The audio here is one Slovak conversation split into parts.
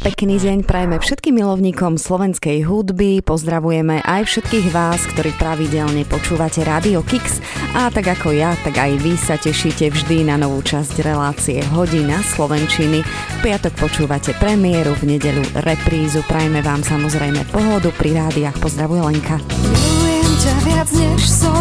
Pekný deň prajeme všetkým milovníkom slovenskej hudby, pozdravujeme aj všetkých vás, ktorí pravidelne počúvate Radio Kix a tak ako ja, tak aj vy sa tešíte vždy na novú časť relácie Hodina Slovenčiny. V piatok počúvate premiéru, v nedeľu reprízu, prajeme vám samozrejme pohodu pri rádiách, pozdravuje Lenka. Milujem ťa viac než sol,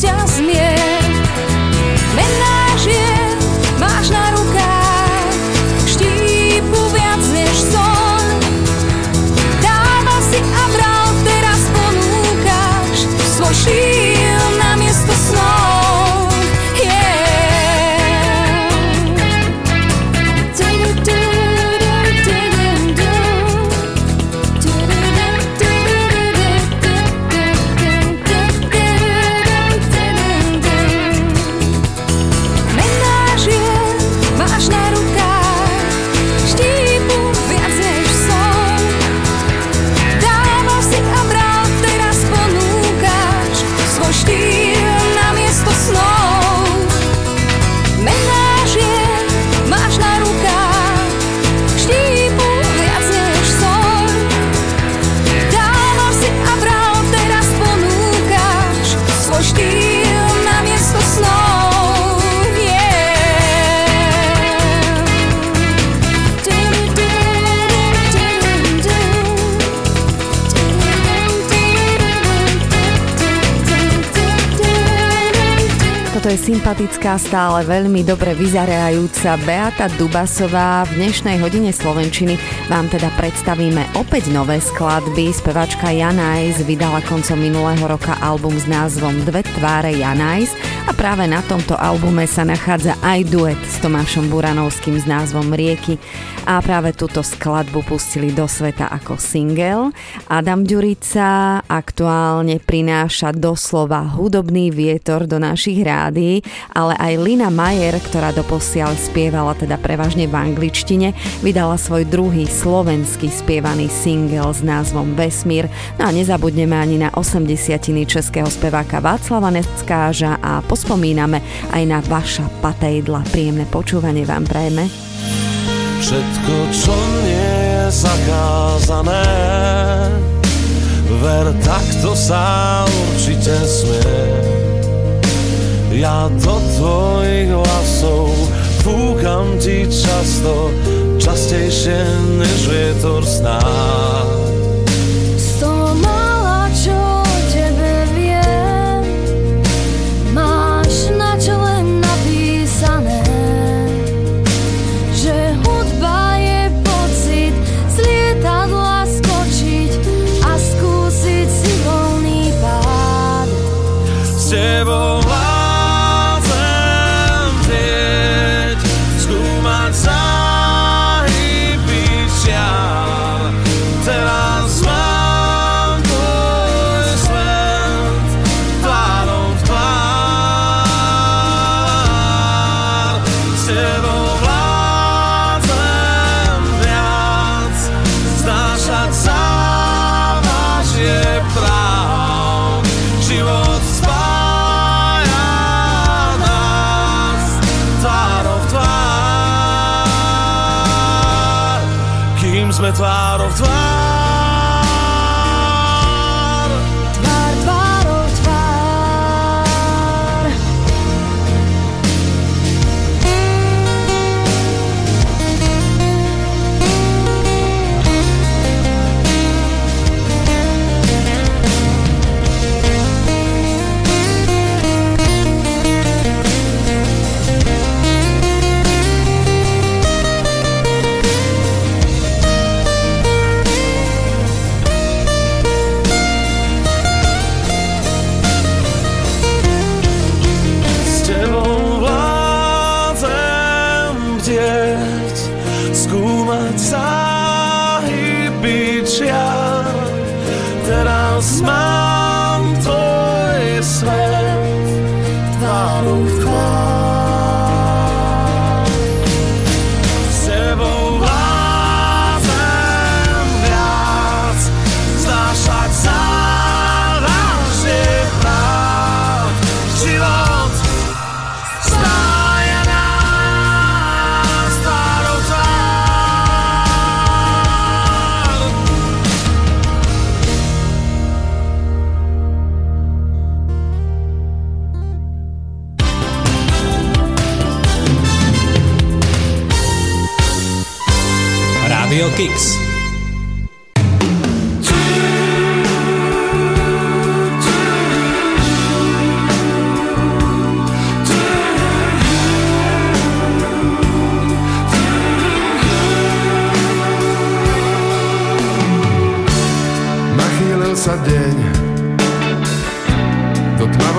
Just. Toto je sympatická, stále veľmi dobre vyzerajúca Beata Dubasová. V dnešnej hodine Slovenčiny vám teda predstavíme opäť nové skladby. Spevačka Janajs vydala koncom minulého roka album s názvom Dve tváre Janajs a práve na tomto albume sa nachádza aj duet s Tomášom Buranovským s názvom Rieky a práve túto skladbu pustili do sveta ako single. Adam Ďurica aktuálne prináša doslova hudobný vietor do našich rádií, ale aj Lina Majer, ktorá doposiaľ spievala teda prevažne v angličtine, vydala svoj druhý slovenský spievaný single s názvom Vesmír. No a nezabudneme ani na 80 českého speváka Václava Neckáža a pospomíname aj na vaša patejdla. Príjemné počúvanie vám prajeme. Všetko, čo nie je zakázané Ver, takto sa určite smie Ja do tvojich hlasov fúkam ti často Častejšie než vietor snáď Z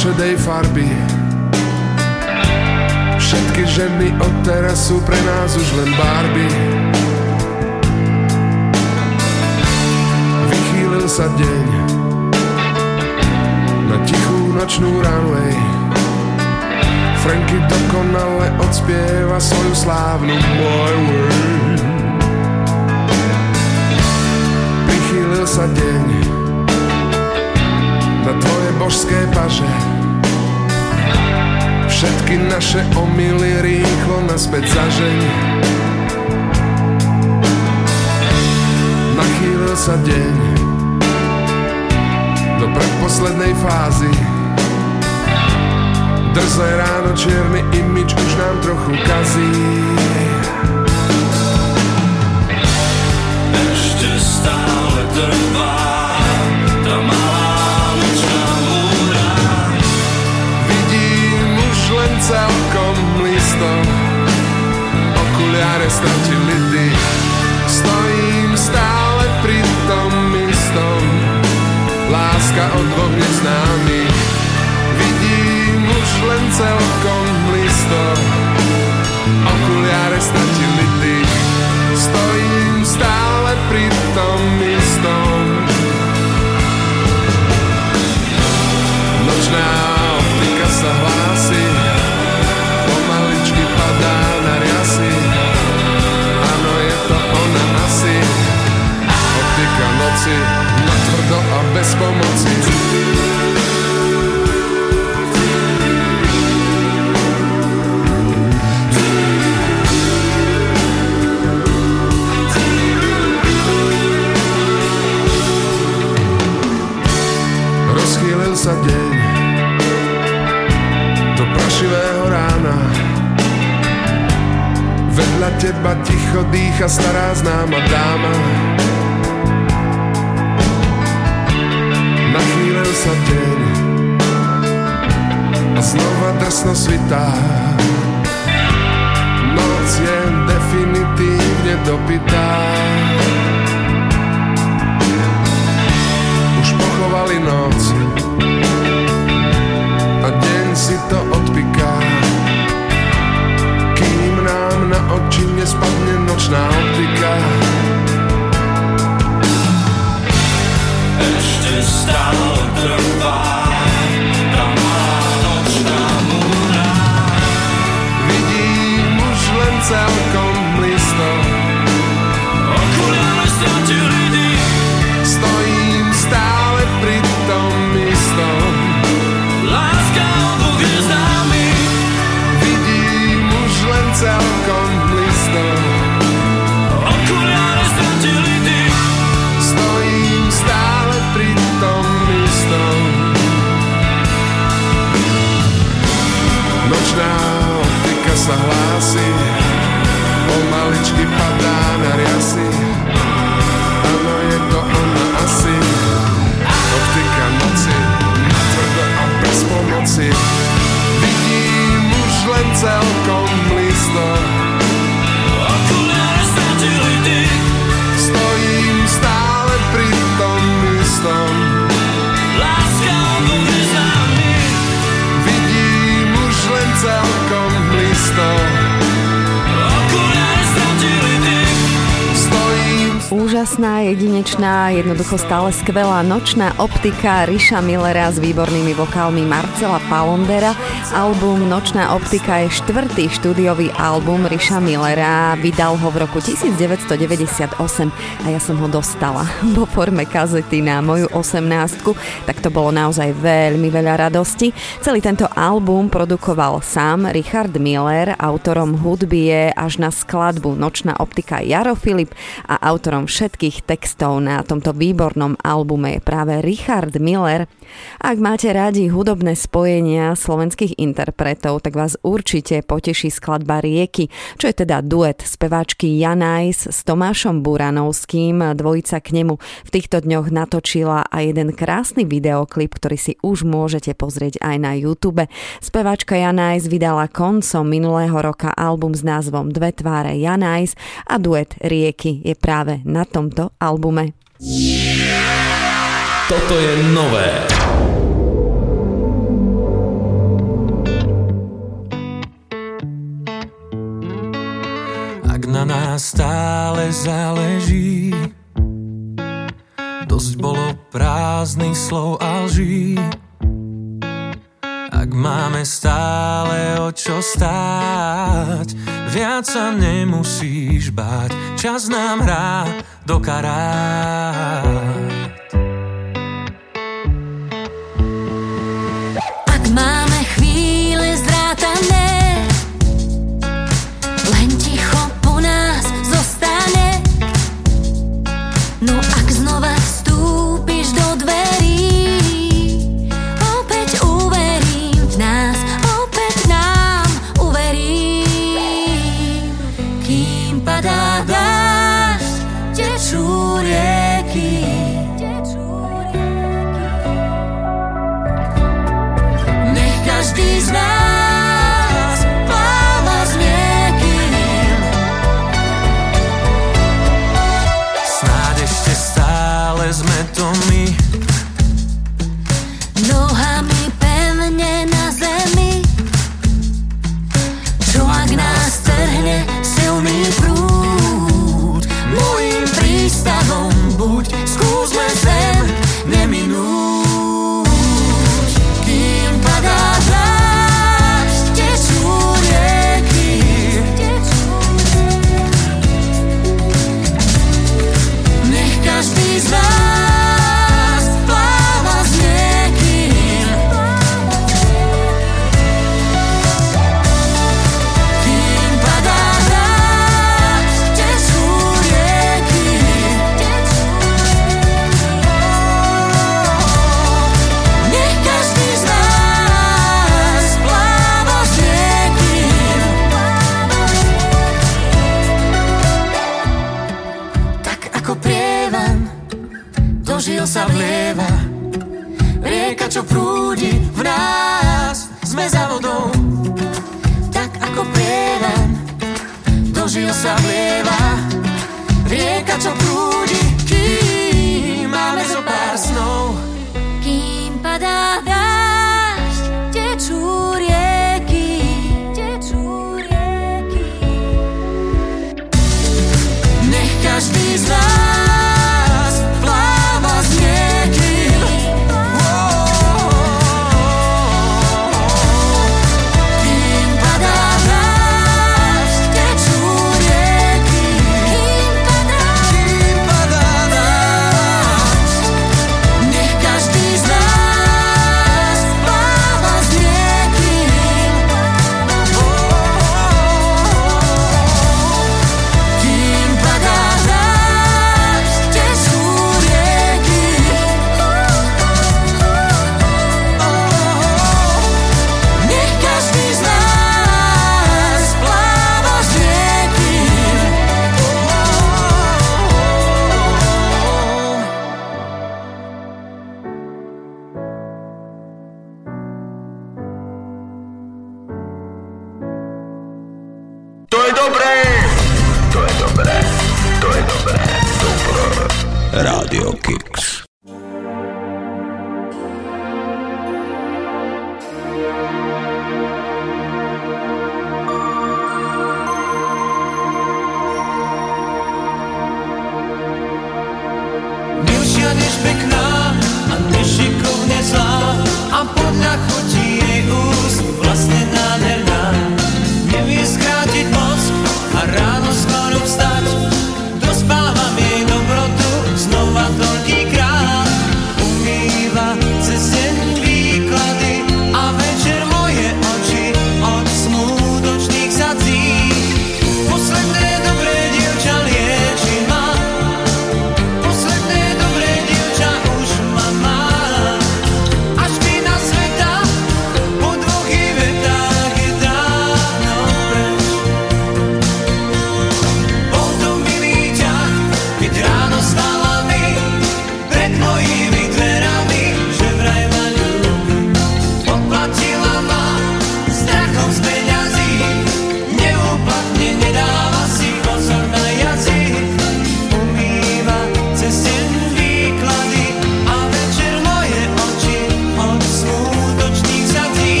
tmavošedej farby. Všetky ženy od teraz sú pre nás už len Barbie. Vychýlil sa deň na tichú nočnú runway. Franky dokonale odspieva svoju slávnu My Way Prichýlil sa deň na tvoje božské paže. Všetky naše omily rýchlo naspäť zažeň Nachýlil sa deň do predposlednej fázy. Drzé ráno čierny imič už nám trochu kazí. Ešte stále trvá tá malá celkom listom Okuliare stratili dých Stojím stále pri tom istom. Láska od dvoch neznámych Vidím už len celkom listom Okuliare stratili dých Stojím stále pri tom istom. Nočná noci Natvrdo a bez pomoci. Rozchýlil sa deň do prašivého rána. Vedľa teba ticho dýcha stará známa dáma sa deň. A znova drsno svitá. Noc je definitívne dopitá Už pochovali noc. A deň si to odpiká. Kým nám na oči nespadne nočná optika celkom sa hlási, pomaličky padá na riasy. Áno, je to ona asi, optika noci, natvrdo a bez pomoci. Vidím už len celkom blisto, Úžasná, jedinečná, jednoducho stále skvelá nočná optika Riša Millera s výbornými vokálmi Marcela Palondera. Album Nočná optika je štvrtý štúdiový album Riša Millera. Vydal ho v roku 1998 a ja som ho dostala vo forme kazety na moju 18 tak to bolo naozaj veľmi veľa radosti. Celý tento album produkoval sám Richard Miller, autorom hudby je až na skladbu Nočná optika Jaro Filip a autorom všetkých textov na tomto výbornom albume je práve Richard Miller. Ak máte radi hudobné spojenia slovenských interpretov, tak vás určite poteší skladba Rieky, čo je teda duet speváčky Janajs s Tomášom Buranovským. Dvojica k nemu v týchto dňoch natočila aj jeden krásny videoklip, ktorý si už môžete pozrieť aj na YouTube. Speváčka Janajs vydala koncom minulého roka album s názvom Dve tváre Janajs a duet Rieky je práve na tomto albume. Toto je nové. Ak na nás stále záleží Dosť bolo prázdnych slov a lží Ak máme stále o čo stáť Viac sa nemusíš báť Čas nám hrá do karát Ak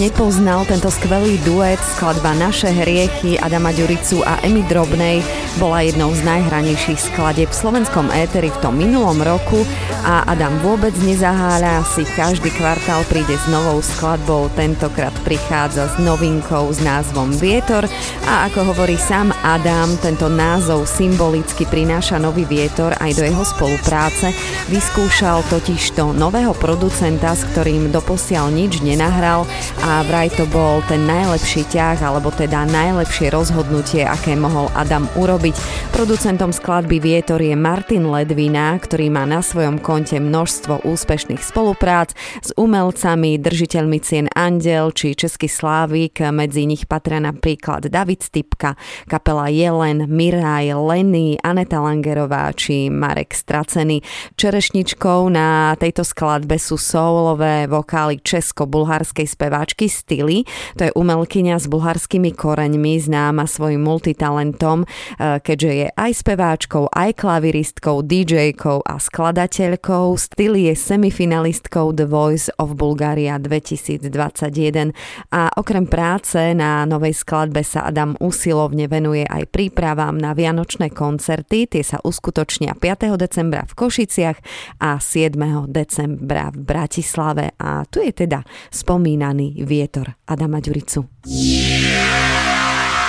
nepoznal tento skvelý duet, skladba Naše hriechy Adama Ďuricu a Emy Drobnej bola jednou z najhranejších skladieb v slovenskom éteri v tom minulom roku a Adam vôbec nezaháľa, si každý kvartál príde s novou skladbou, tentokrát prichádza s novinkou s názvom Vietor a ako hovorí sám Adam, tento názov symbolicky prináša nový vietor aj do jeho spolupráce. Vyskúšal totižto nového producenta, s ktorým doposiaľ nič nenahral a vraj to bol ten najlepší ťah, alebo teda najlepšie rozhodnutie, aké mohol Adam urobiť. Producentom skladby Vietor je Martin Ledvina, ktorý má na svojom konte množstvo úspešných spoluprác s umelcami, držiteľmi cien Andel či Český Slávik, medzi nich patria napríklad David Stipka, kapela Jelen, Miraj, Lenny, Aneta Langerová či Marek Stracený. Čerešničkou na tejto skladbe sú soulové vokály česko-bulharskej speváčky Stily. To je umelkyňa s bulharskými koreňmi, známa svojim multitalentom, eh, keďže je aj speváčkou, aj klaviristkou, DJ-kou a skladateľkou. Stily je semifinalistkou The Voice of Bulgaria 2021 a okrem práce na novej skladbe sa Adam usilovne venuje aj prípravám na vianočné koncerty. Tie sa uskutočnia 5. decembra v Košiciach a 7. decembra v Bratislave a tu je teda spomínaný vietor Adama Ďuricu.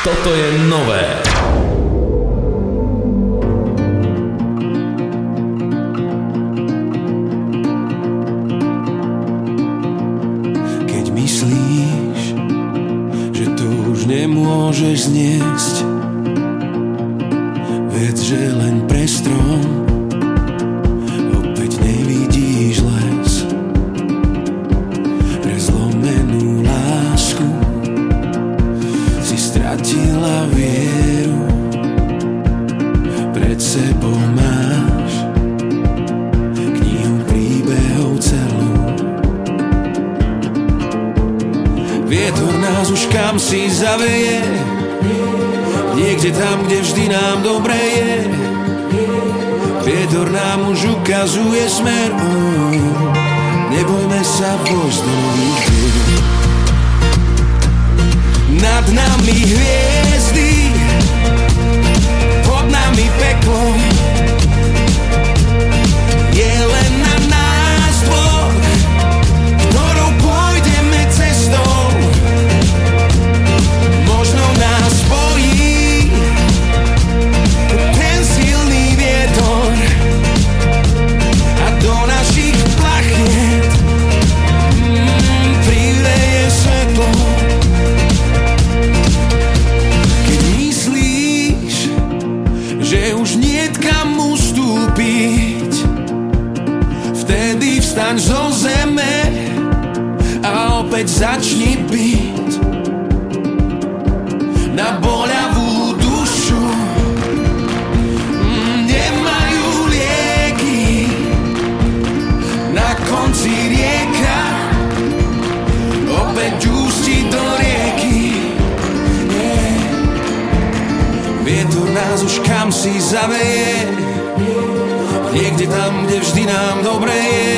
Toto je nové. Nemôžeš zniesť. Vec, že len pre strom nás už kam si zaveje. Niekde tam, kde vždy nám dobre je. Vietor nám už ukazuje smer. Oh, Nebojme sa vojsť do nových. Nad nami hviezdy Pod nami peklo vstaň zo zeme A opäť začni byť na boľavú dušu. Mm, Nemajú lieky Na konci rieka Opäť ústi do rieky. Yeah. Vietor nás už kam si zaveje Niekde tam, kde vždy nám dobre je.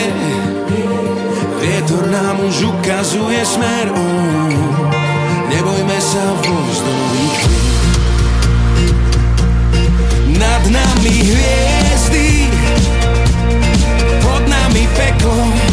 Vietor nám už ukazuje smer oh, Nebojme sa vojsť do nových Nad nami hviezdy Pod nami peklo.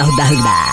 hurda, hurda, hurda.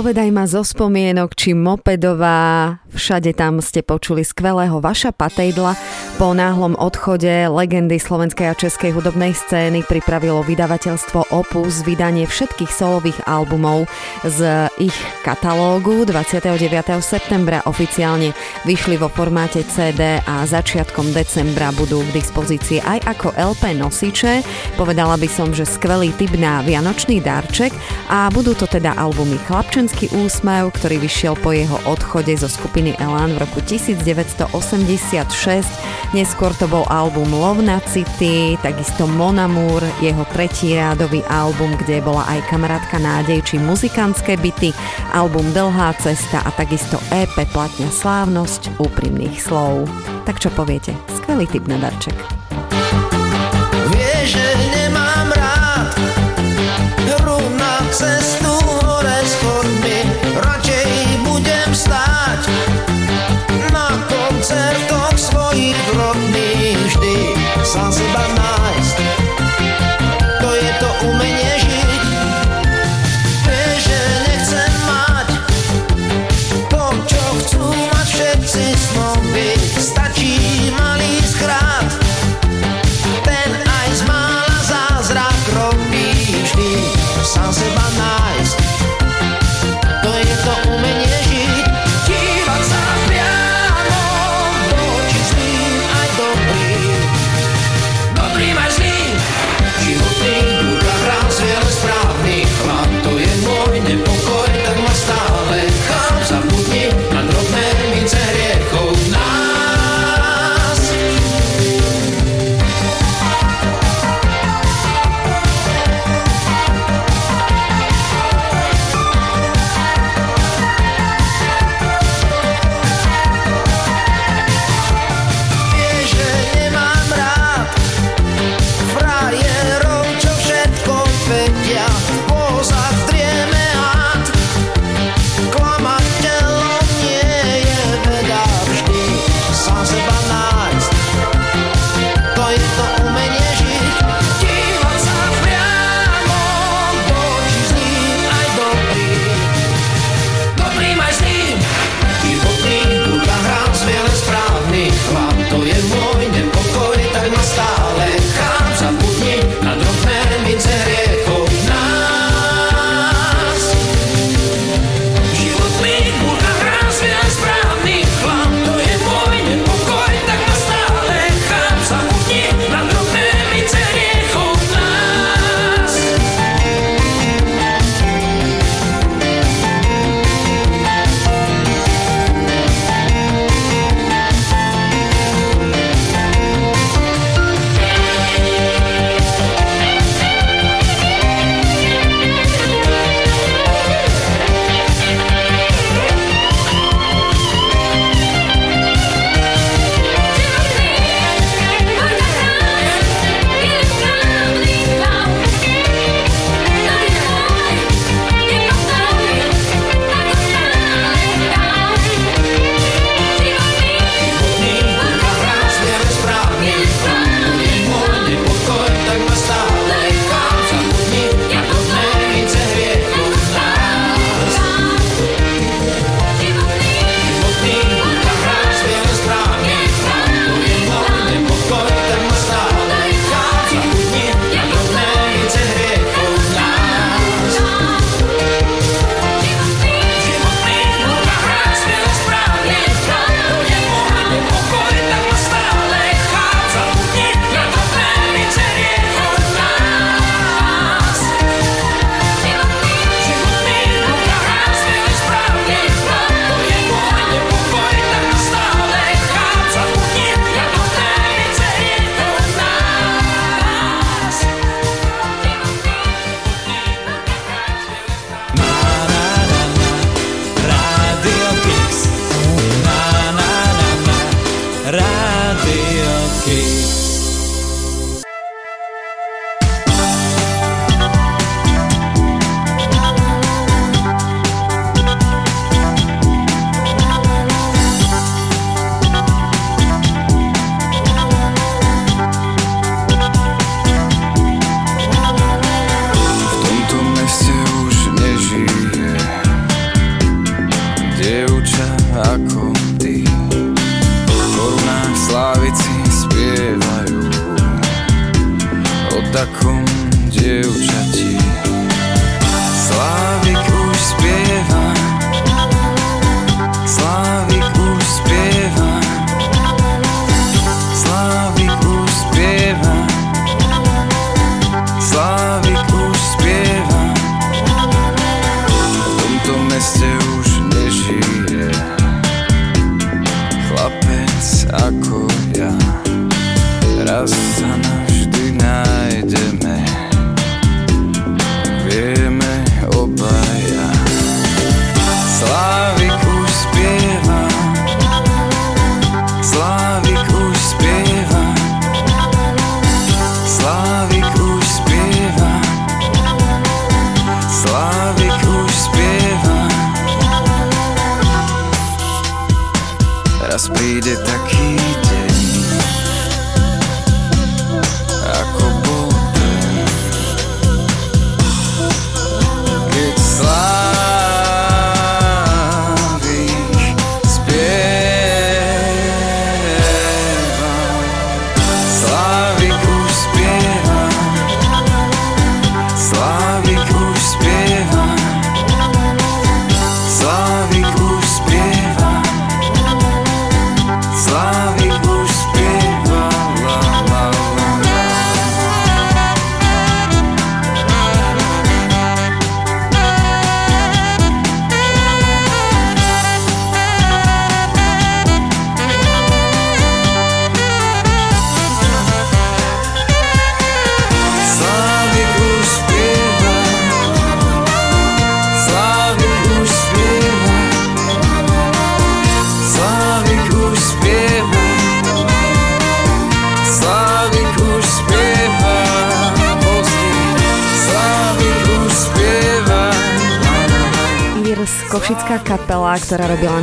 Povedaj ma zo spomienok, či mopedová, všade tam ste počuli skvelého Vaša Patejdla. Po náhlom odchode legendy slovenskej a českej hudobnej scény pripravilo vydavateľstvo Opus vydanie všetkých solových albumov z ich katalógu. 29. septembra oficiálne vyšli vo formáte CD a začiatkom decembra budú k dispozícii aj ako LP nosiče. Povedala by som, že skvelý typ na vianočný darček a budú to teda albumy Chlapče Spoločenský úsmev, ktorý vyšiel po jeho odchode zo skupiny Elan v roku 1986. Neskôr to bol album Love na City, takisto Mon Amour, jeho tretí rádový album, kde bola aj kamarátka nádej či muzikantské byty, album Dlhá cesta a takisto EP Platňa slávnosť úprimných slov. Tak čo poviete? Skvelý typ na darček.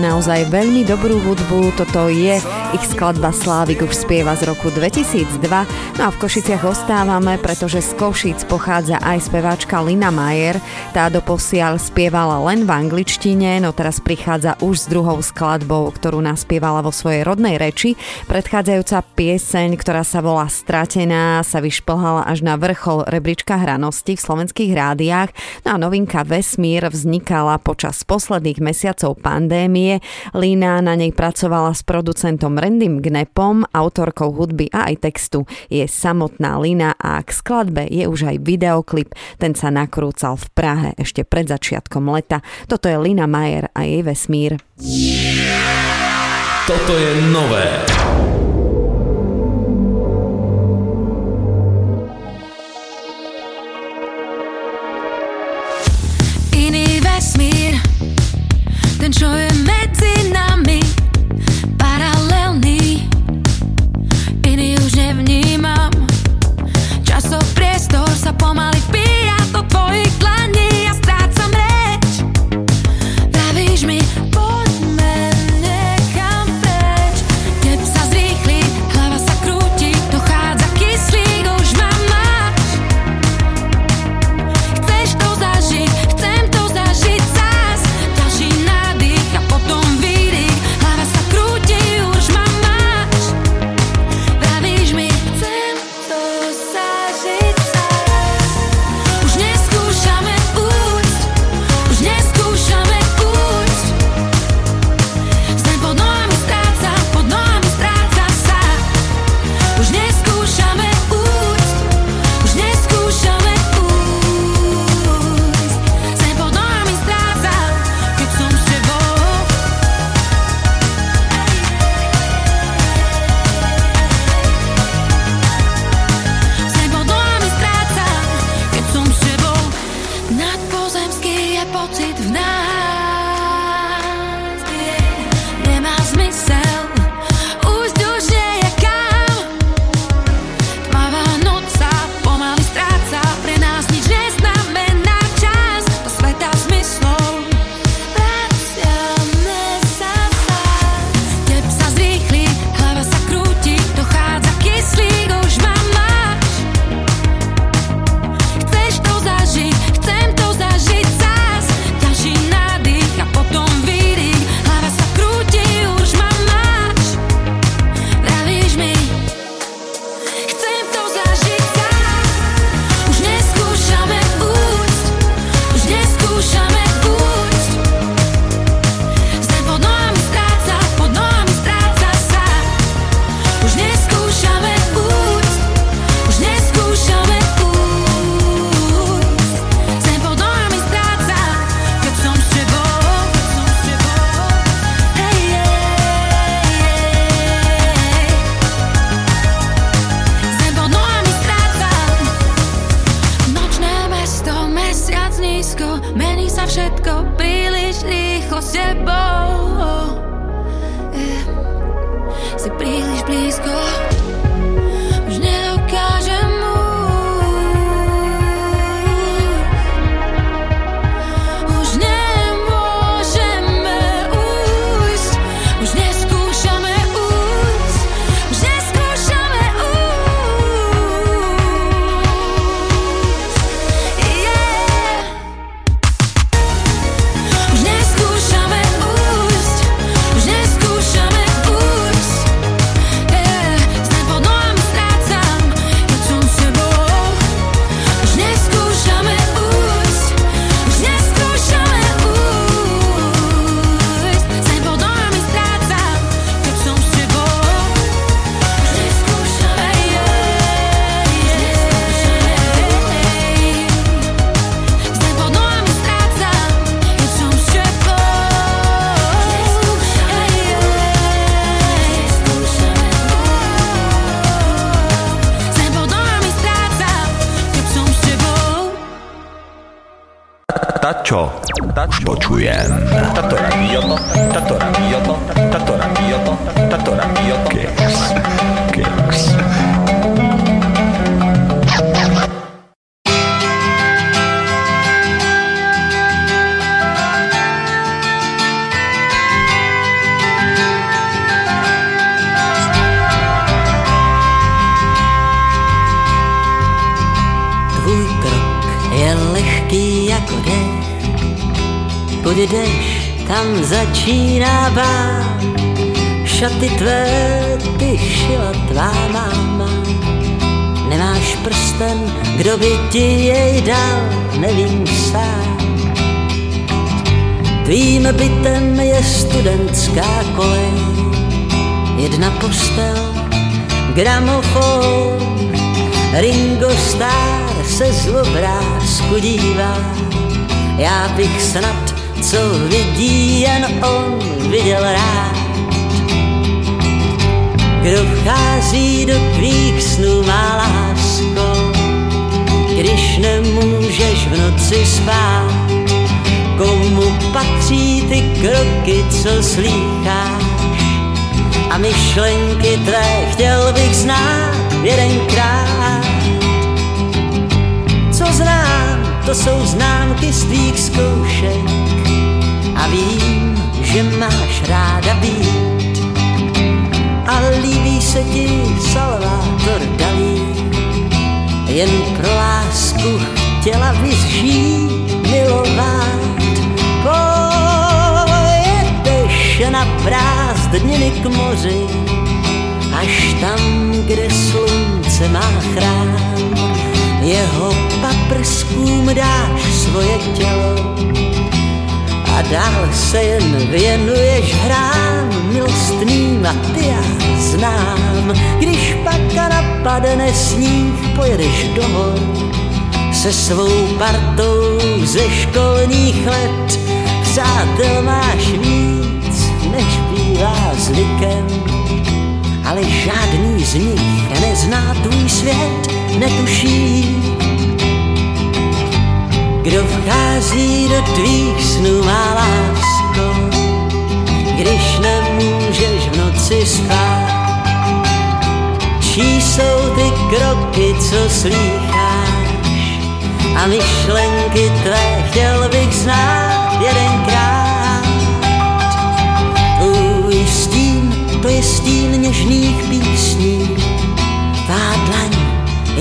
Naozaj veľmi dobrú hudbu. Toto je ich skladba Slávik už spieva z roku 2002. No a v Košiciach ostávame, pretože z Košic pochádza aj speváčka Lina Majer. Tá doposiaľ spievala len v angličtine, no teraz prichádza už s druhou skladbou, ktorú naspievala vo svojej rodnej reči. Predchádzajúca pieseň, ktorá sa volá Stratená, sa vyšplhala až na vrchol rebríčka hranosti v slovenských rádiách. No a novinka Vesmír vznikala počas posledných mesiacov pandémie. Lína na nej pracovala s producentom Randym Gnepom, autorkou hudby a aj textu je samotná Lina a k skladbe je už aj videoklip. Ten sa nakrúcal v Prahe ešte pred začiatkom leta. Toto je Lina Majer a jej vesmír. Toto je nové. Iný vesmír, ten čo je Časov priestor sa pomaly vpíja do tvojich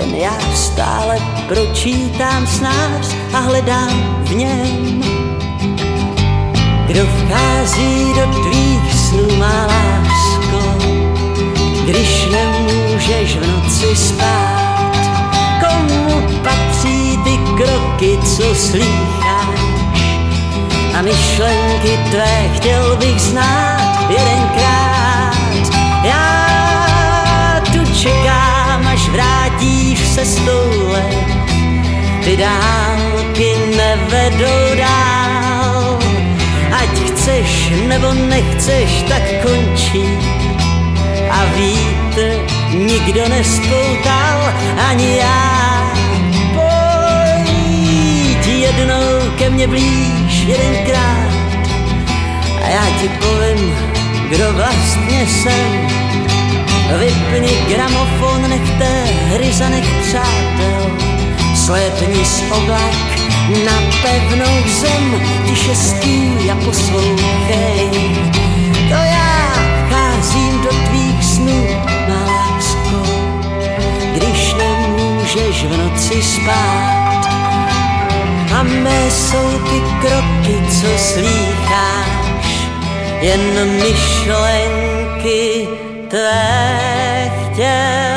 Jen já stále pročítám snář a hledám v něm. Kdo vchází do tvých snů, má lásko, když nemůžeš v noci spát. Komu patří ty kroky, co slýcháš? A myšlenky tvé chtěl bych znát jedenkrát. Já tu čekám, až vrátím vrátíš se stoule, ty dálky nevedou dál. Ať chceš nebo nechceš, tak končí a vítr nikdo nespoutal, ani já. Pojď jednou ke mně blíž jedenkrát a já ti povím, kdo vlastně jsem. Vypni gramofon, nechte hry za nech přátel, slepni z oblak na pevnou zem, tiše stůj a poslouchej. To já vcházím do tvých snů, má lásko, když nemůžeš v noci spát. A mé jsou ty kroky, co slýcháš, jen myšlenky tvé chtěl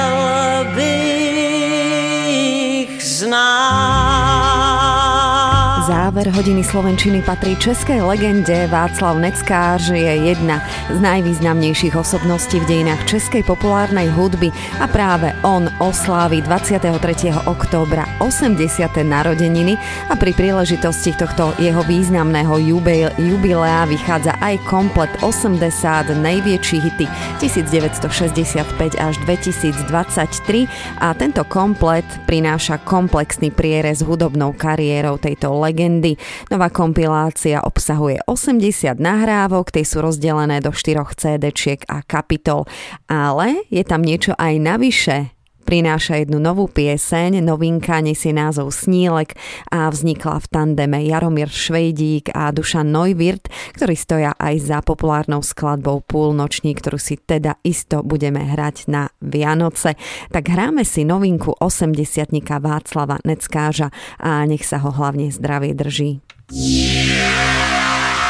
Záver hodiny Slovenčiny patrí českej legende Václav Neckář je jedna z najvýznamnejších osobností v dejinách českej populárnej hudby a práve on oslávi 23. októbra 80. narodeniny a pri príležitosti tohto jeho významného jubil, jubilea vychádza aj komplet 80 najväčších hity 1965 až 2023 a tento komplet prináša komplexný prierez hudobnou kariérou tejto legendy legendy. Nová kompilácia obsahuje 80 nahrávok, tie sú rozdelené do 4 CD-čiek a kapitol. Ale je tam niečo aj navyše, prináša jednu novú pieseň, novinka nesie názov Snílek a vznikla v tandeme Jaromír Švejdík a Dušan Neuwirth, ktorí stoja aj za populárnou skladbou Púlnoční, ktorú si teda isto budeme hrať na Vianoce. Tak hráme si novinku 80 Václava Neckáža a nech sa ho hlavne zdravie drží.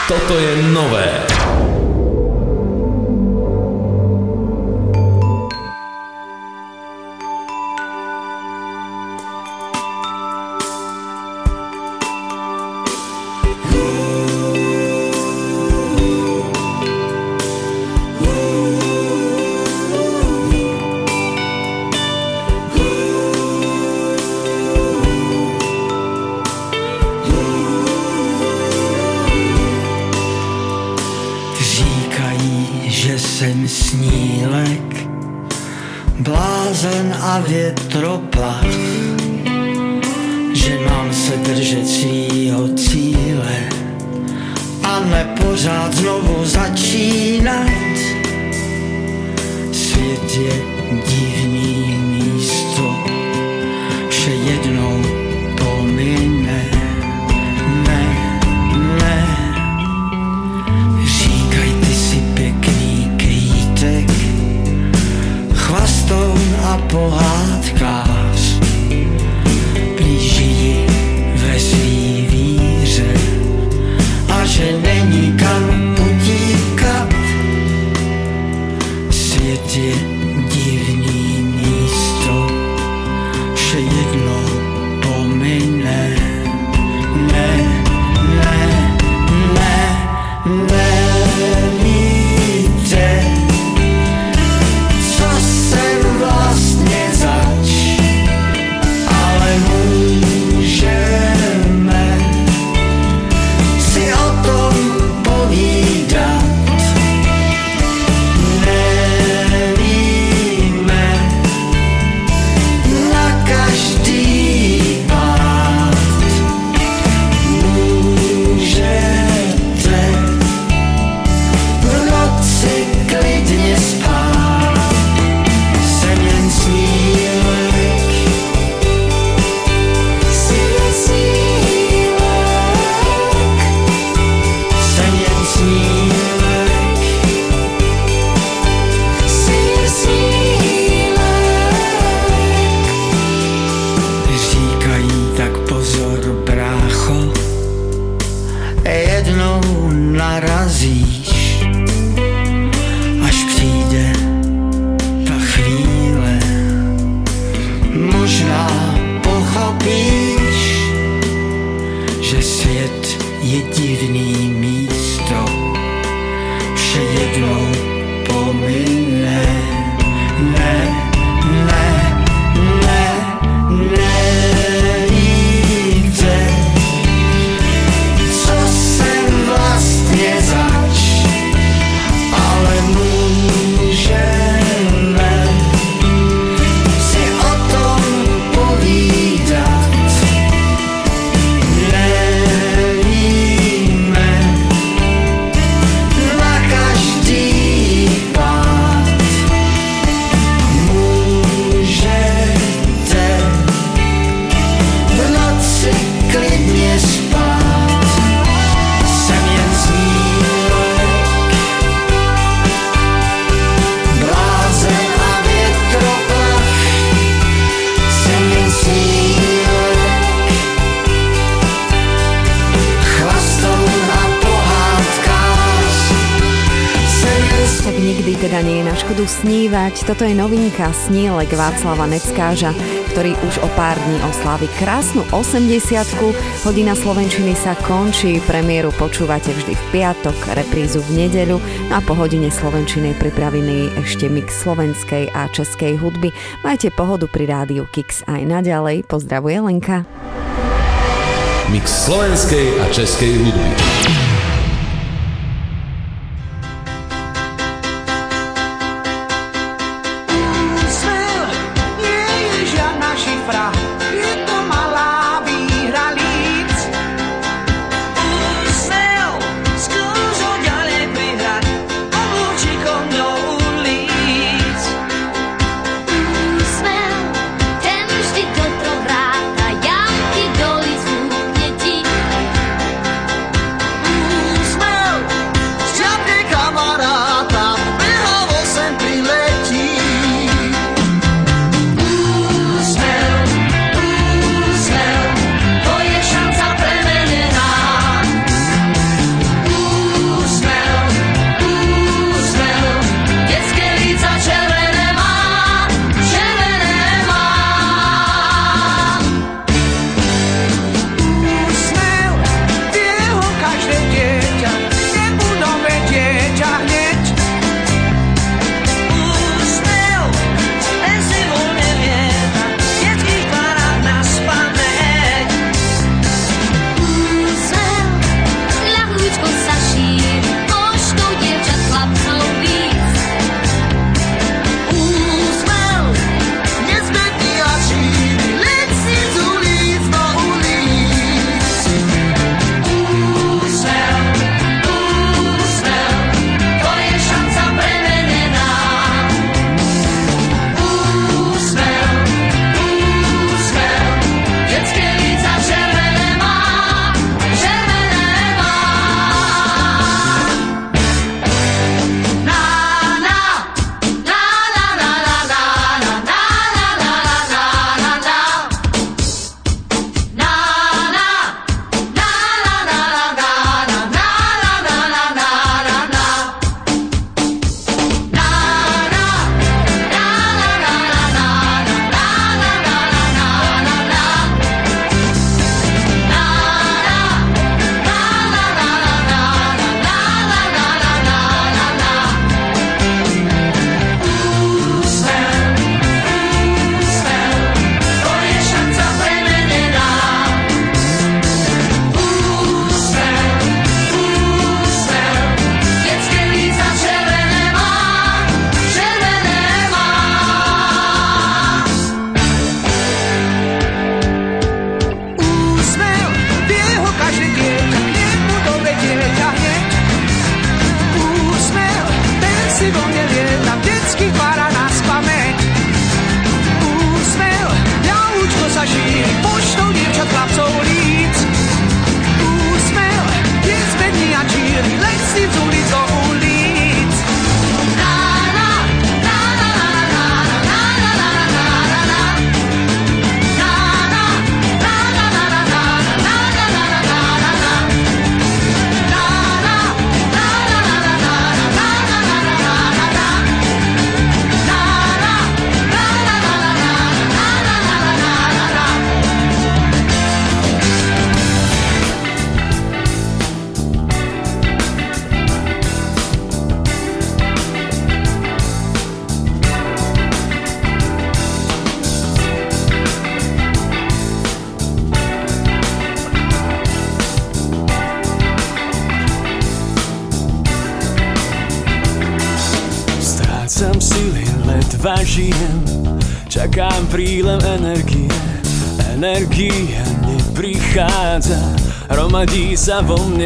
Toto je nové. Blázen a větroplach, že mám se držet svýho cíle a nepořád znovu začínat. Svět je divný místo, vše jednou pomine. Ne, ne, Říkaj, ty si pěkný kvítek, chvastoun a pohádkář. Toto je novinka Snílek Václava Neckáža, ktorý už o pár dní oslávi krásnu 80 Hodina Slovenčiny sa končí, premiéru počúvate vždy v piatok, reprízu v nedeľu no a po hodine Slovenčinej pripravený ešte mix slovenskej a českej hudby. Majte pohodu pri rádiu Kix aj naďalej. Pozdravuje Lenka. Mix slovenskej a českej hudby.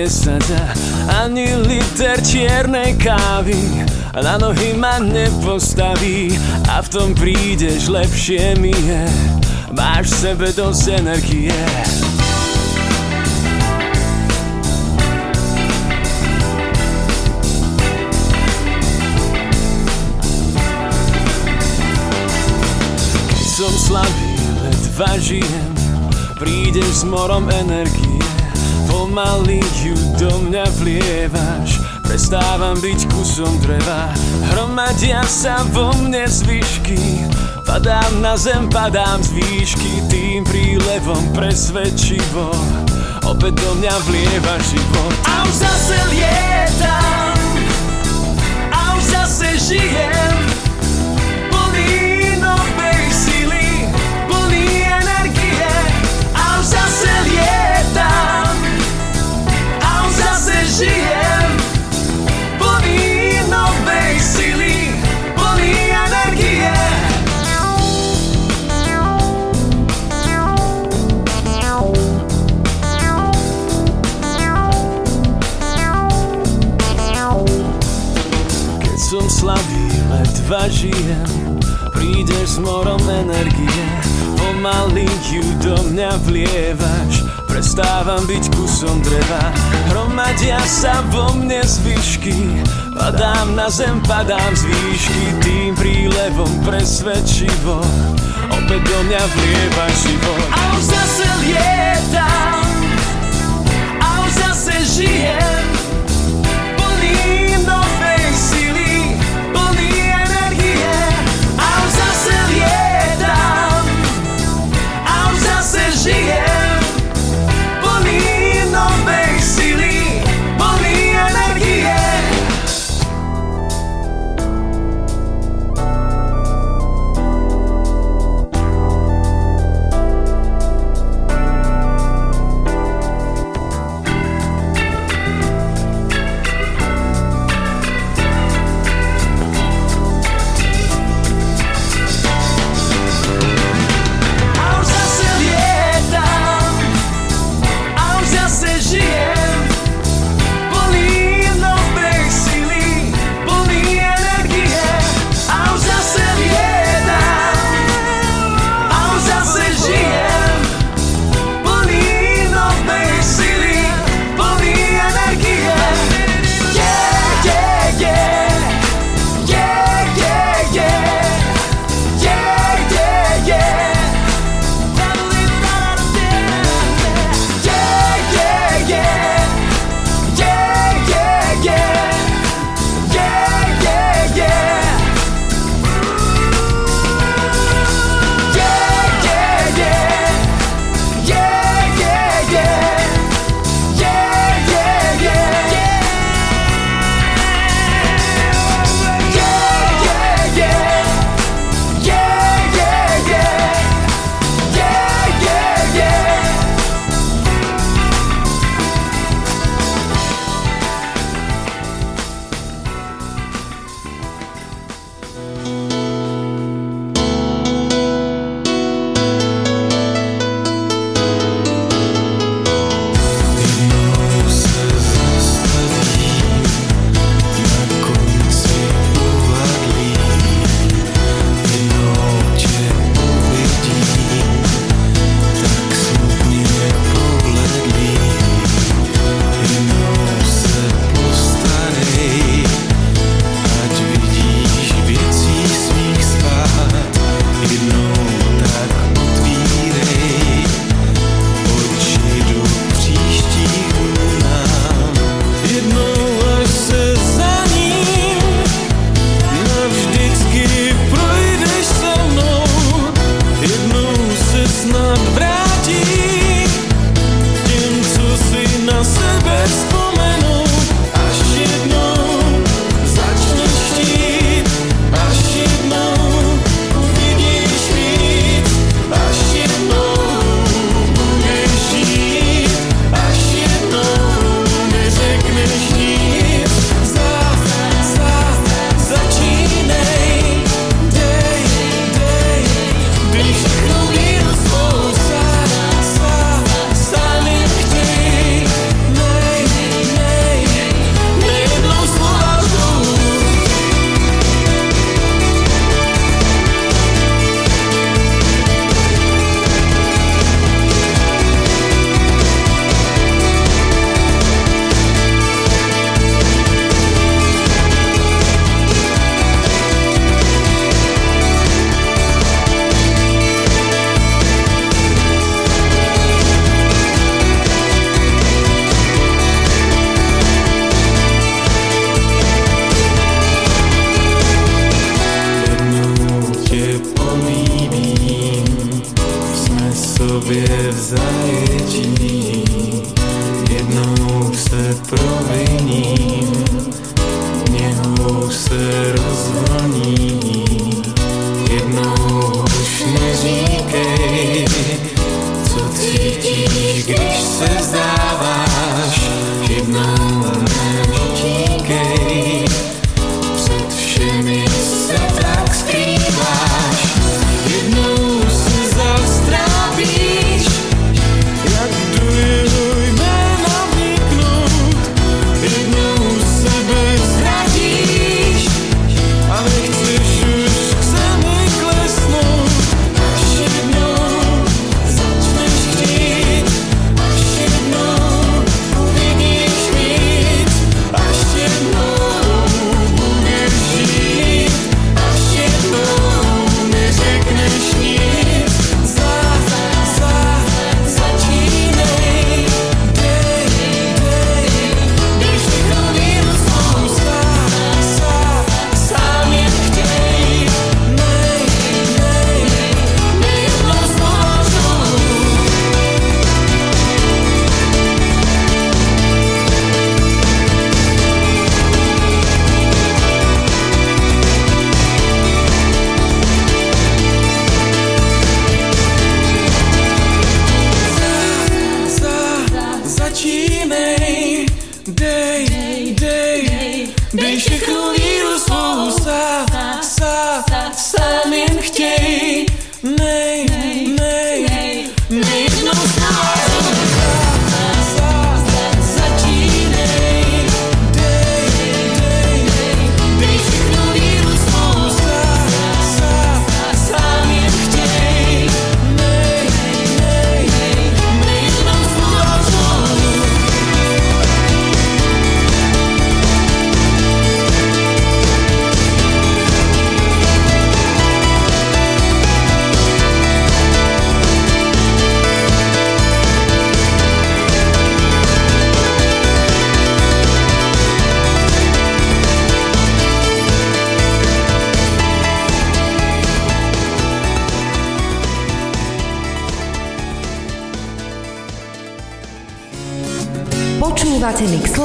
Sadza Ani liter čiernej kávy Na nohy ma nepostaví. A v tom prídeš, lepšie mi je. Máš v sebe dosť energie. Som slabý, ledva žijem. Prídeš s morom energie Pomaly ju do mňa vlievaš Prestávam byť kusom dreva. Hromadia sa vo mne zvyšky Padám na zem, padám z výšky Tým prílevom presvedčivo. Opäť do mňa vlieva život. A už zase lietam A už zase žijem žijem plný novej sily, plný energie. Keď som slabý, ledva žijem, prídeš s morom energie, pomaly ju do mňa vlievaš, Prestávam byť kusom dreva. Hromadia sa vo mne zvyšky Padám na zem, padám z výšky. Tým prílevom presvedčivo. Opäť do mňa vlieva život. A už zase lietam. A už zase žijem zase žijem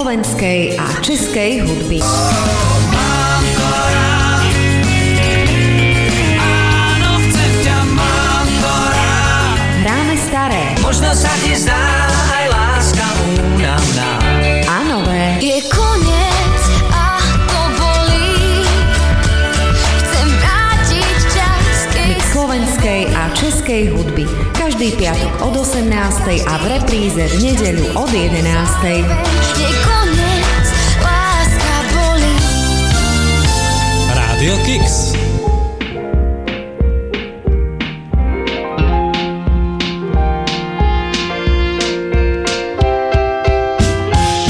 slovenskej a českej hudby. Hráme staré. Možno sa ti zdá aj láska únavná. A nové. Je koniec a to bolí. Chcem vrátiť čas, slovenskej a českej hudby. Každý piatok od 18. a v repríze v nedeľu od 11. Kicks.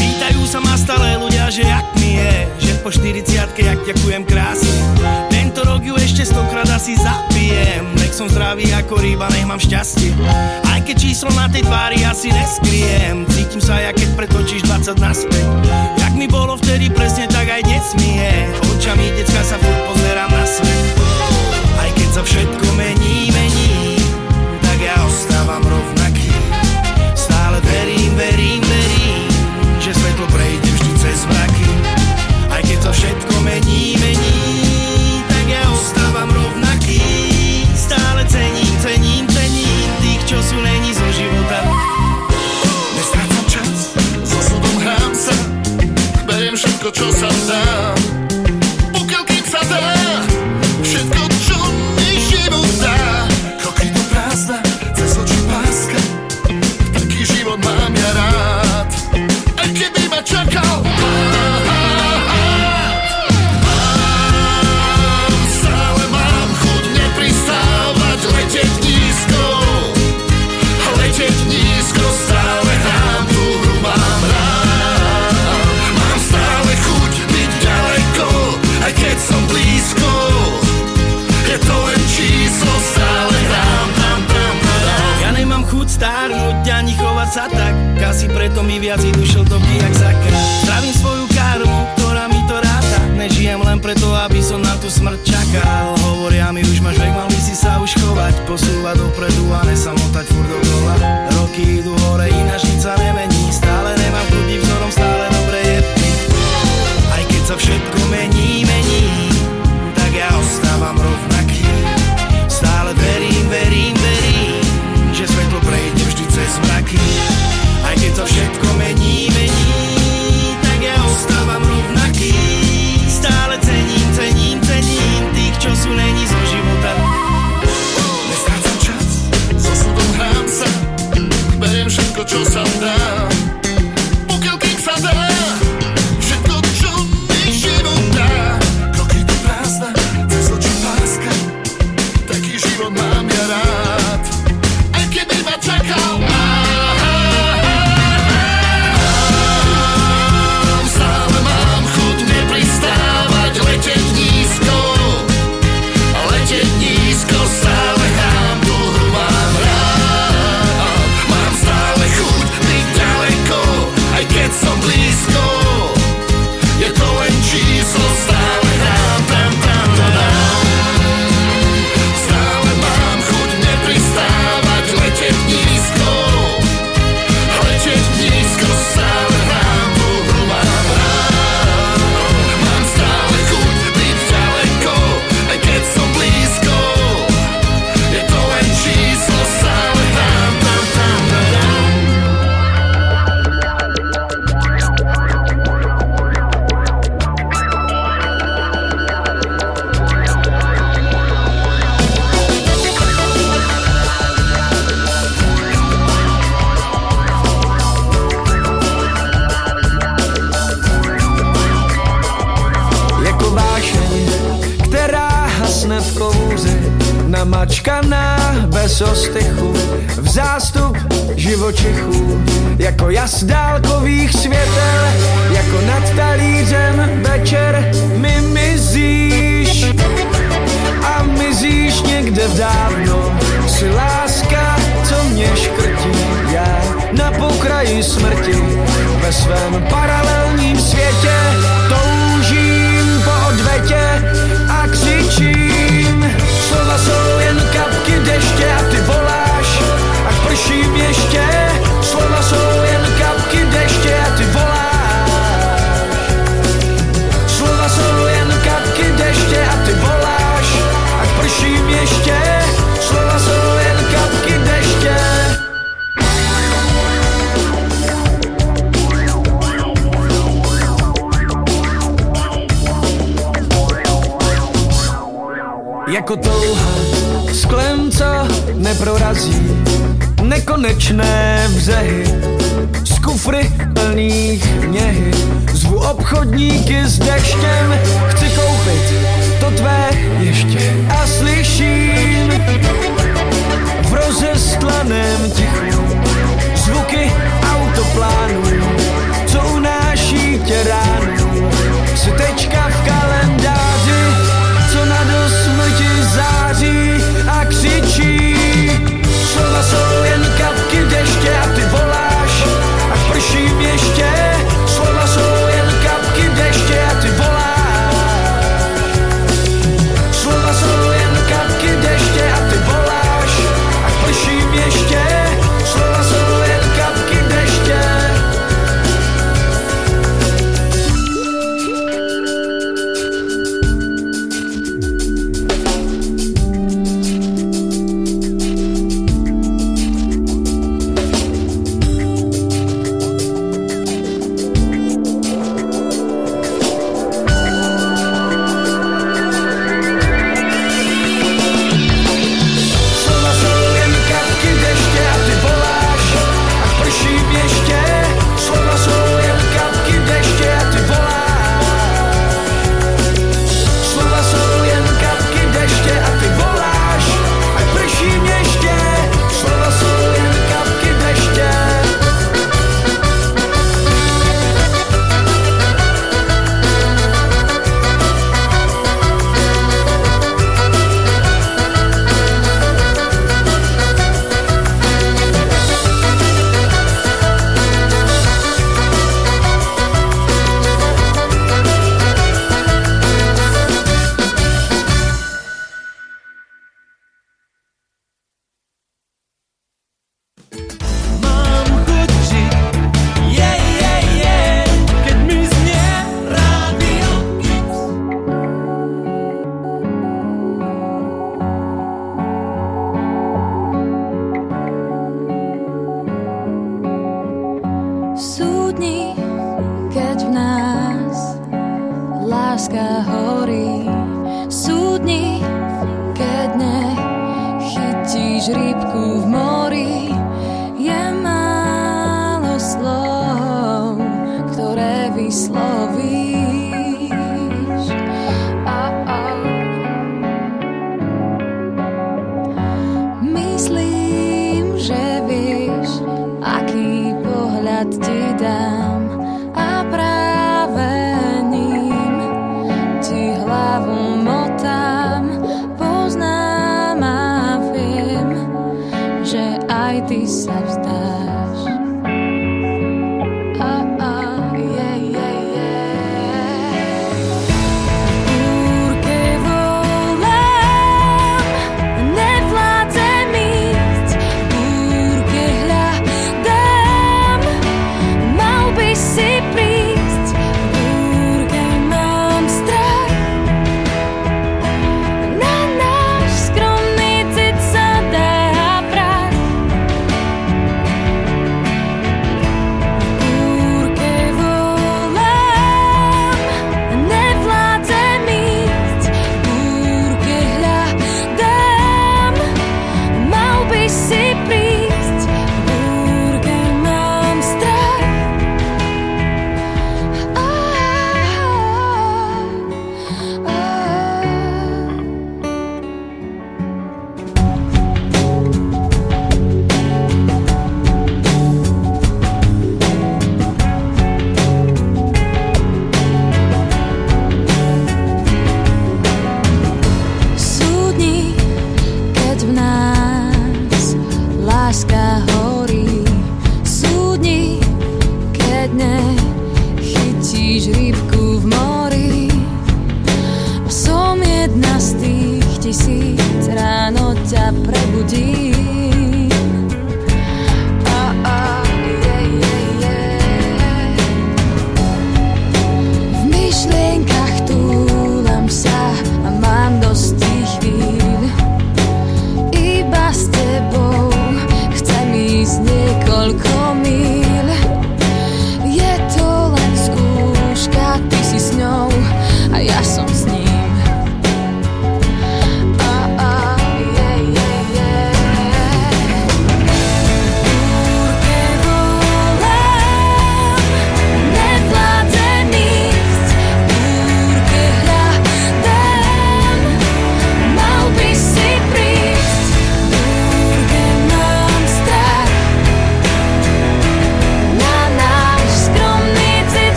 Pýtajú sa ma stále ľudia, že jak mi je, že po 40 jak ďakujem krásne. Tento rok ju ešte stokrát asi zapíšem nepijem. Nech som zdravý ako ryba, nech mám šťastie. Aj keď číslo na tej tvári asi neskriem. Cítim sa, ja keď pretočíš 20 naspäť. Jak mi bolo vtedy presne, tak aj dnes mi je. Očami decka sa furt pozerám na svet. Aj keď sa všetko mení, mení sa tak Kasi preto mi viac idú šiltovky jak sakra. Zdravím svoju karmu, ktorá mi to ráta. Nežijem len preto, aby som na tú smrť čakal. Hovoria mi už máš vek, mal by si sa už chovať. Posúvať dopredu a nesamotať furt dokola. Roky idú hore, ináč nič sa nemení. času není zo života. Nestrácam čas, s osudom hrám sa, beriem všetko, čo sa dá.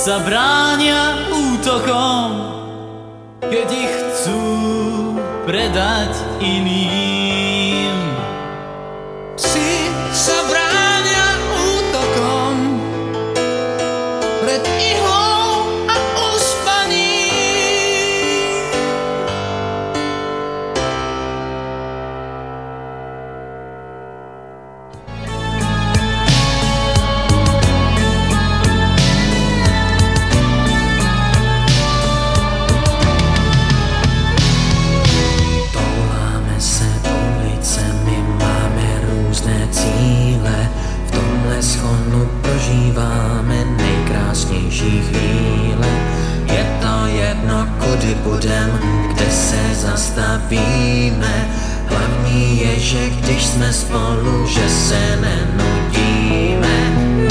sa bránia útokom, keď ich chcú predať iným. zastavíme Hlavní je, že když jsme spolu, že se nenudíme.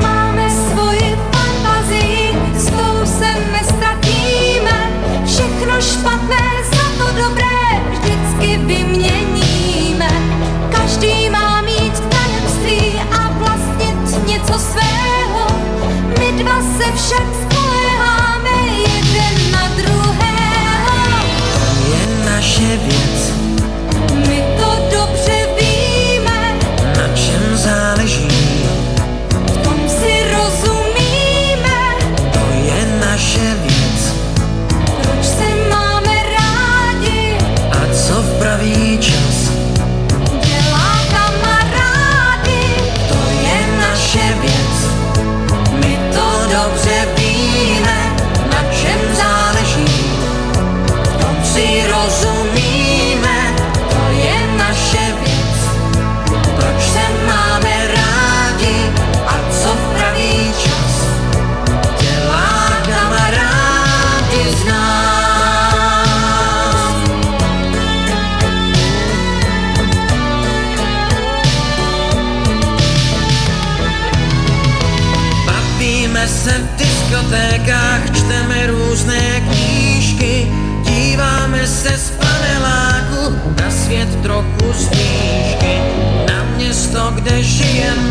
Máme svoji fantazii, s tou se nestratíme. Všechno špatné za to dobré vždycky vyměníme. Každý má mít tajemství a vlastnit něco svého. My dva se však spoléháme jeden na druhý Mas siebie. gdy żyjemy.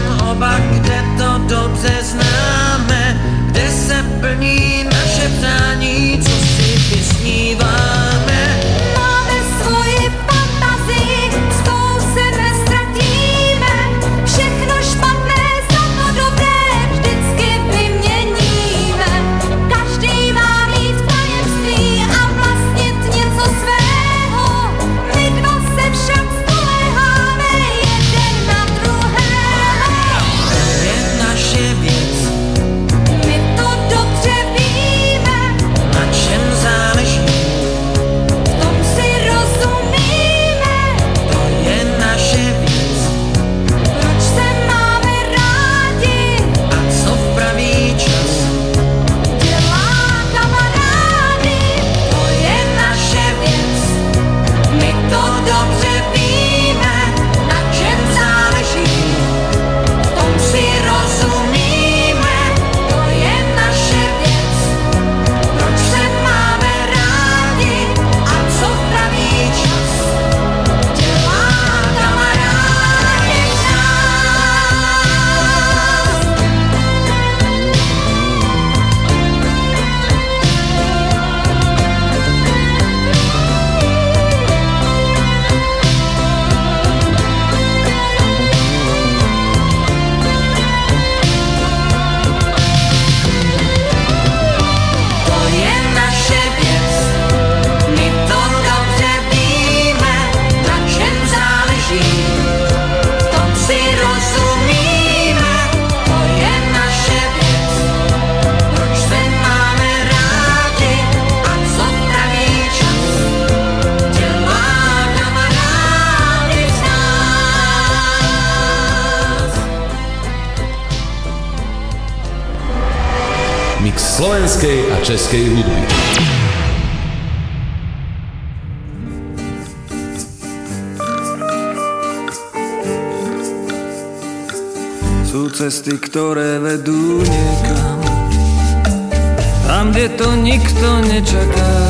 Českej hudby. Sú cesty, ktoré vedú niekam Tam, kde to nikto nečaká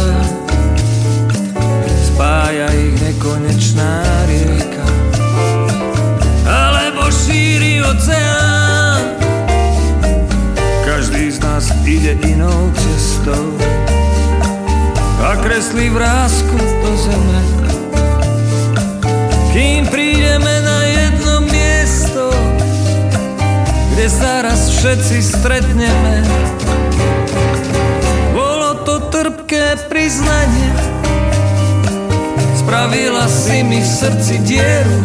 všetci stretneme. Bolo to trpké priznanie. Spravila si mi v srdci dieru.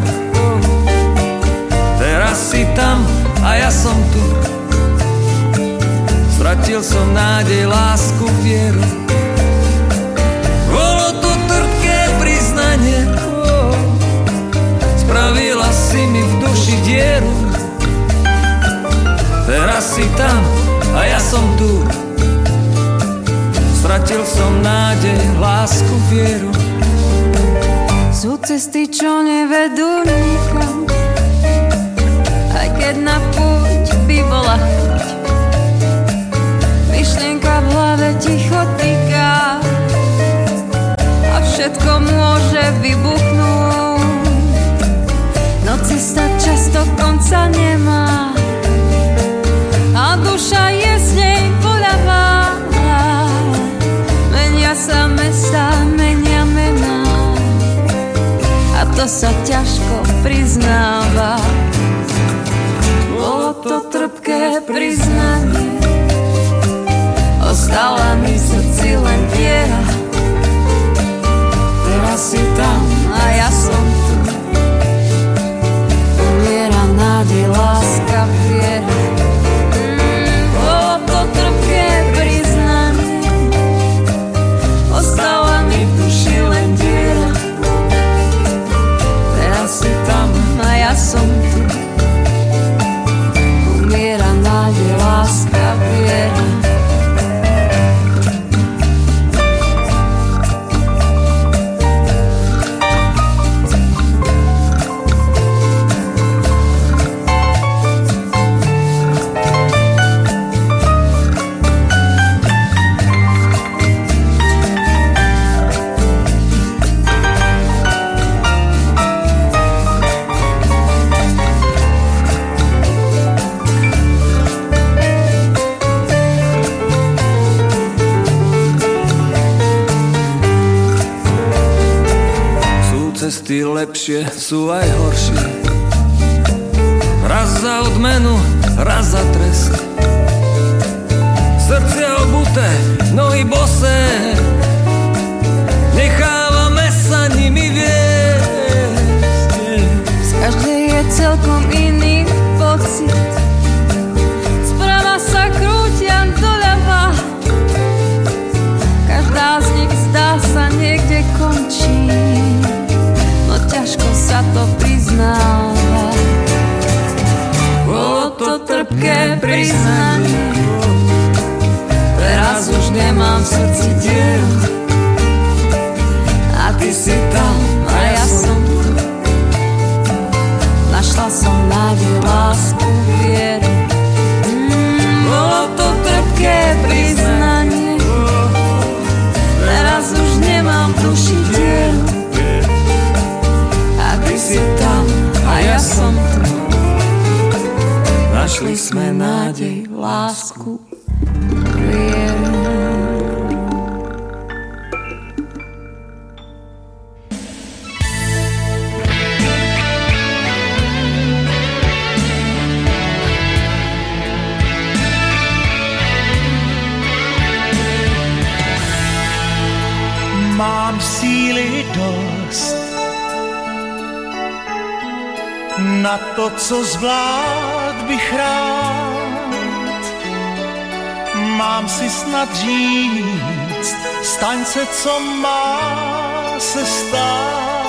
Teraz si tam a ja som tu. Stratil som nádej, lásku, vieru a ja som tu. Stratil som nádej, lásku, vieru. Sú cesty, čo nevedú nikam. Aj keď na púť by bola chuť. Myšlienka v hlave ticho týka. A všetko môže vybuchnúť. No cesta často konca nemá to sa ťažko priznáva. Bolo to trpké priznanie. Ostala mi srdci len viera. Teraz si tam cesty lepšie, sú aj horšie. Raz za odmenu, raz za trest. Srdce obuté, nohy bosé Nechávame sa nimi viesť. Z každej je celkom iný pocit sa to priznáva Bolo to trpké priznanie. Teraz už nemám v srdci dieru A ty si tam a ja som tu. Našla som nádej, lásku, vieru. Mm, Bolo to trpké priznanie si tam a ja som tu. Našli sme nádej, lásku, na to, co zvlád bych rád. Mám si snad říct, staň se, co má se stát.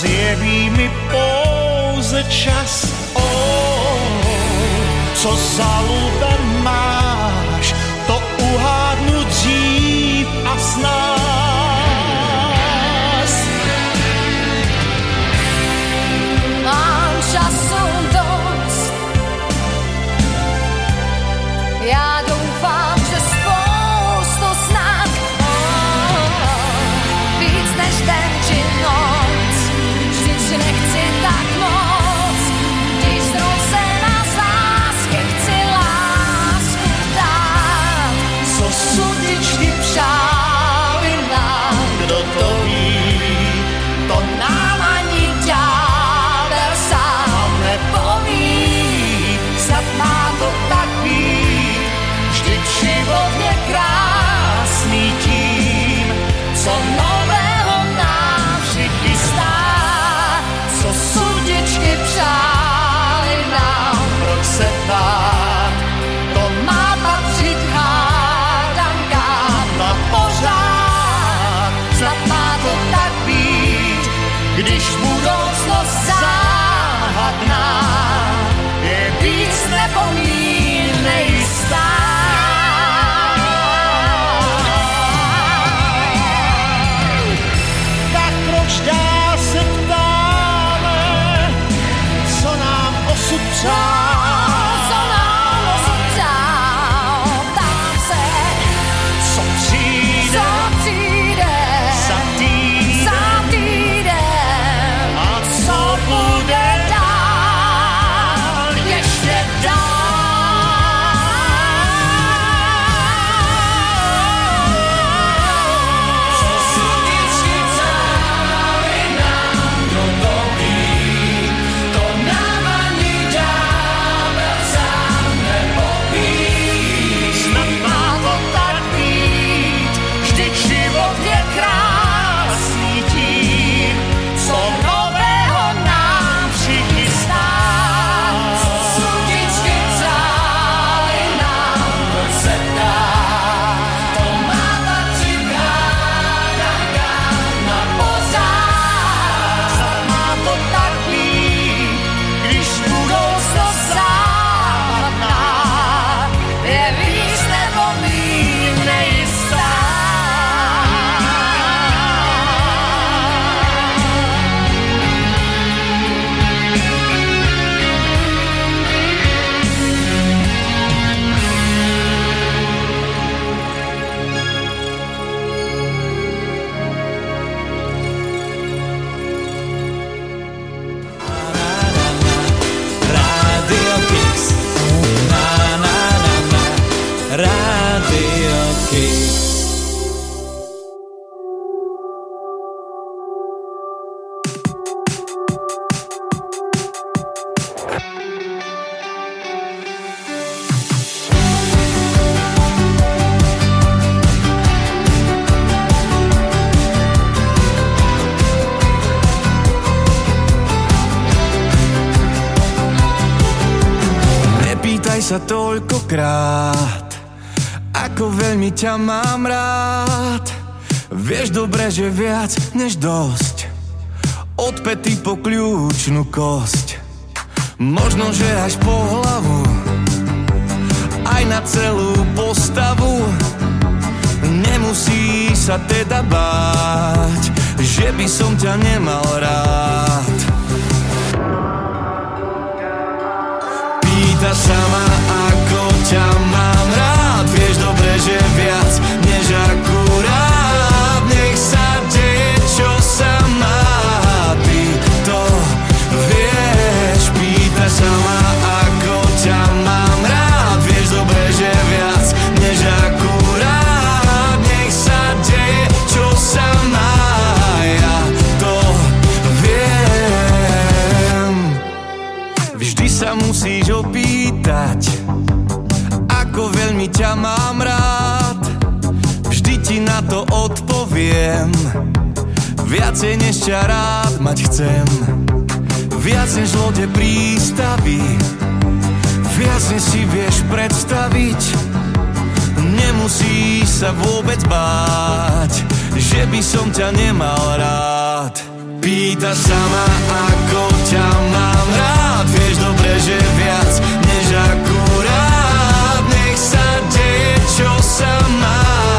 zjeví mi pouze čas, oh, oh, oh co zalubený mnohokrát Ako veľmi ťa mám rád. Vieš dobre, že viac než dosť. Od pety po kľúčnú kosť. Možno, že až po hlavu. Aj na celú postavu. Nemusí sa teda báť Že by som ťa nemal rád. Pýta sa ma aj życia mam rad Wieś dobre ziewiac, nie akurat ťa rád mať chcem. Viac než lode prístavy Viac než si vieš predstaviť. Nemusíš sa vôbec báť Že by som ťa nemal rád. Pýtaš sa ma, ako ťa mám rád. Vieš dobre, že viac než akurát. Nech sa deje, čo sa má.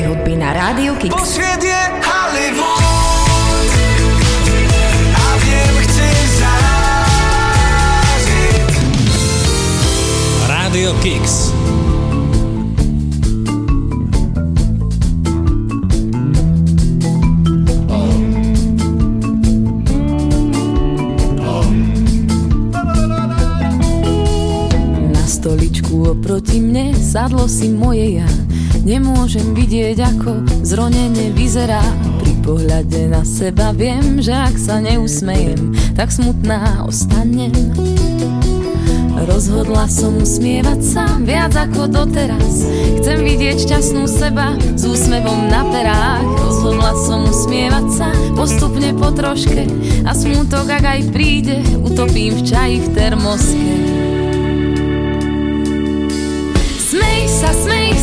dobrej hudby na Rádiu Kix. Posved je Hollywood a viem, chceš zarážiť. Rádio Kix. stoličku oproti mne sadlo si moje ja Nemôžem vidieť, ako zronenie vyzerá. Pri pohľade na seba viem, že ak sa neusmejem Tak smutná ostanem. Rozhodla som usmievať sa viac ako doteraz. Chcem vidieť šťastnú seba s úsmevom na perách. Rozhodla som usmievať sa postupne po troške A smutok, ak aj príde, utopím v čaji v termoske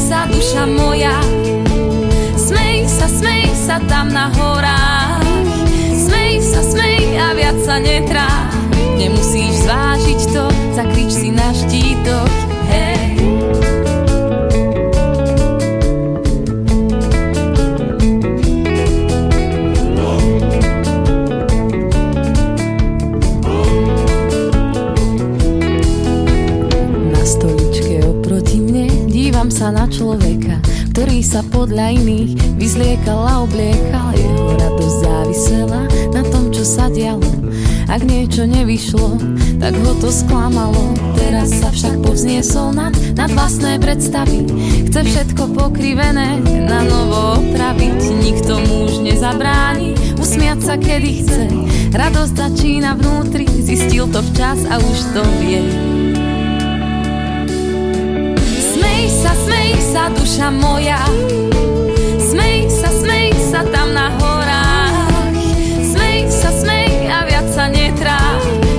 sa, duša moja. Smej sa, smej sa tam na horách. Smej sa, smej a viac sa netrá Nemusíš zvážiť to, zakrič si na štítok, hej. Ktorý sa podľa iných vyzliekal a obliekal. Jeho radosť závisela na tom, čo sa dialo. Ak niečo nevyšlo, tak ho to sklamalo. Teraz sa však povzniesol nad, nad vlastné predstavy. Chce všetko pokrivené na novo opraviť. Nikto mu už nezabráni usmiať sa kedy chce. Radosť začína vnútri, zistil to včas a už to vie sa, duša moja. Smej sa, smej sa tam na horách. Smej sa, smej sa netrá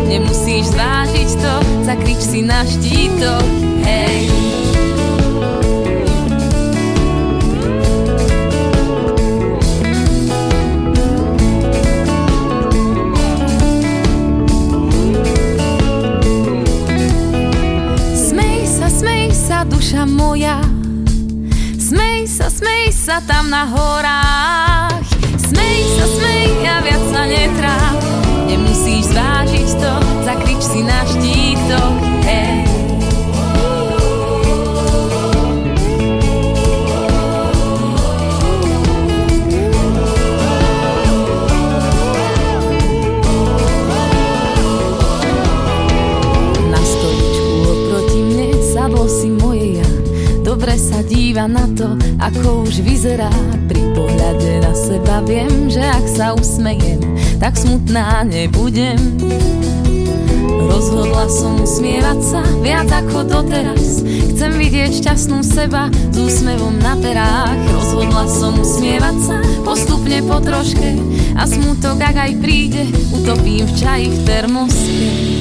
Nemusíš zvážiť to, zakrič si na štítok, hej. Duša moja sa tam na horách díva na to, ako už vyzerá Pri pohľade na seba viem, že ak sa usmejem tak smutná nebudem. Rozhodla som usmievať sa viac ako doteraz. Chcem vidieť šťastnú seba s úsmevom na perách. Rozhodla som usmievať sa postupne po troške a smutok, ak aj príde, utopím v čaji v termoske.